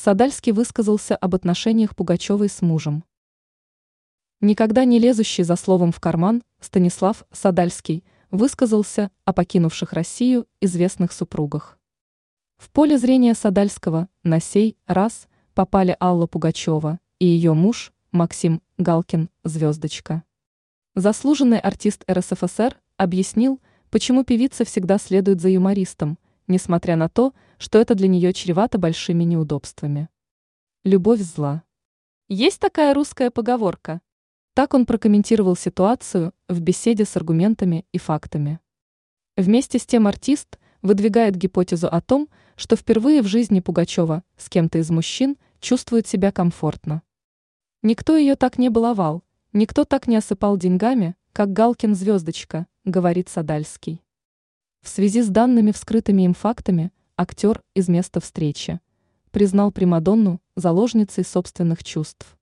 Садальский высказался об отношениях Пугачевой с мужем. Никогда не лезущий за словом в карман Станислав Садальский высказался о покинувших Россию известных супругах. В поле зрения Садальского на сей раз попали Алла Пугачева и ее муж Максим Галкин «Звездочка». Заслуженный артист РСФСР объяснил, почему певица всегда следует за юмористом, несмотря на то, что это для нее чревато большими неудобствами. Любовь зла. Есть такая русская поговорка. Так он прокомментировал ситуацию в беседе с аргументами и фактами. Вместе с тем артист выдвигает гипотезу о том, что впервые в жизни Пугачева с кем-то из мужчин чувствует себя комфортно. Никто ее так не баловал, никто так не осыпал деньгами, как Галкин звездочка, говорит Садальский. В связи с данными вскрытыми им фактами, актер из места встречи признал Примадонну заложницей собственных чувств.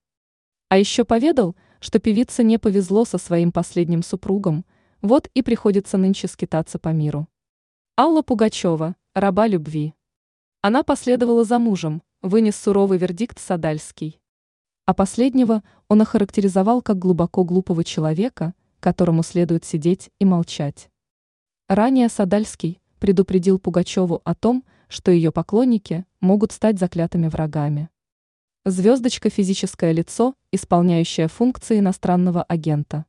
А еще поведал, что певице не повезло со своим последним супругом, вот и приходится нынче скитаться по миру. Алла Пугачева, раба любви. Она последовала за мужем, вынес суровый вердикт Садальский. А последнего он охарактеризовал как глубоко глупого человека, которому следует сидеть и молчать. Ранее Садальский предупредил Пугачеву о том, что ее поклонники могут стать заклятыми врагами. Звездочка – физическое лицо, исполняющее функции иностранного агента.